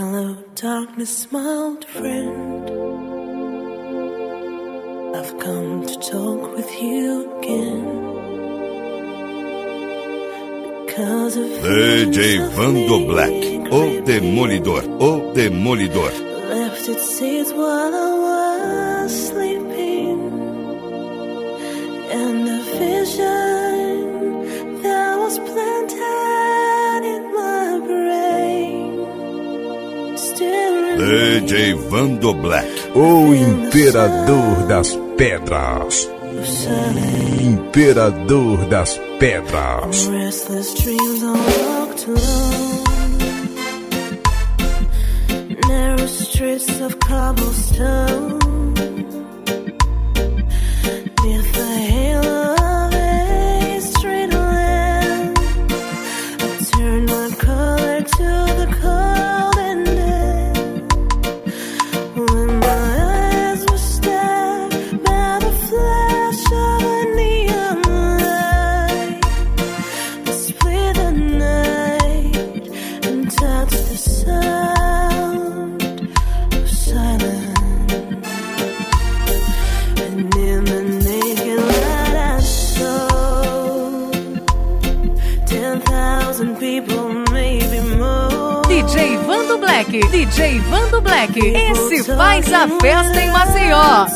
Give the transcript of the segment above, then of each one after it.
Hello, darkness, my old friend. I've come to talk with you again. Because of DJ Vando Black, o Demolidor, oh, o oh, Demolidor. left its seeds while I was sleeping, and the vision DJ Vando Black, O Imperador das Pedras. Imperador das Pedras. Restless dreams I walked alone. Narrow streets of cobblestone. Vando Black, DJ Vando Black. Esse faz a festa em Maceió.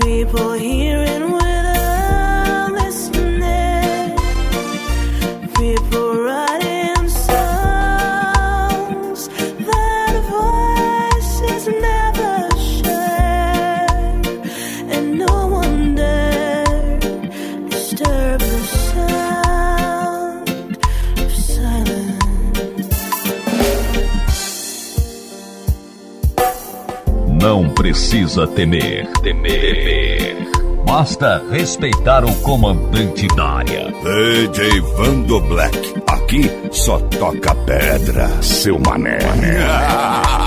People hearing Não precisa temer, temer. Basta respeitar o comandante da área. DJ Vando Black. Aqui só toca pedra, seu mané. Hello,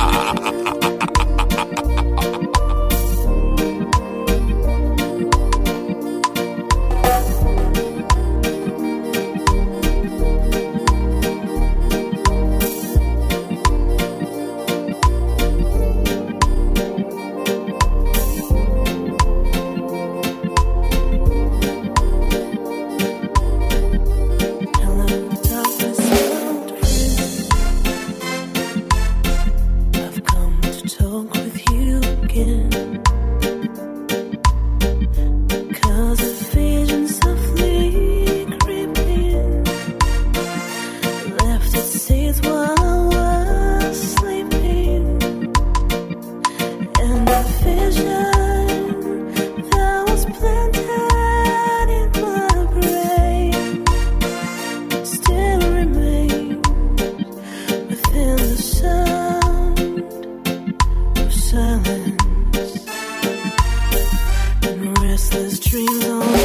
restless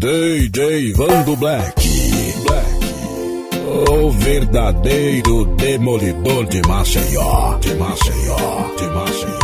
DJ Vando Black. Black. O verdadeiro demolidor de Maceió. De Maceió. De Maceió.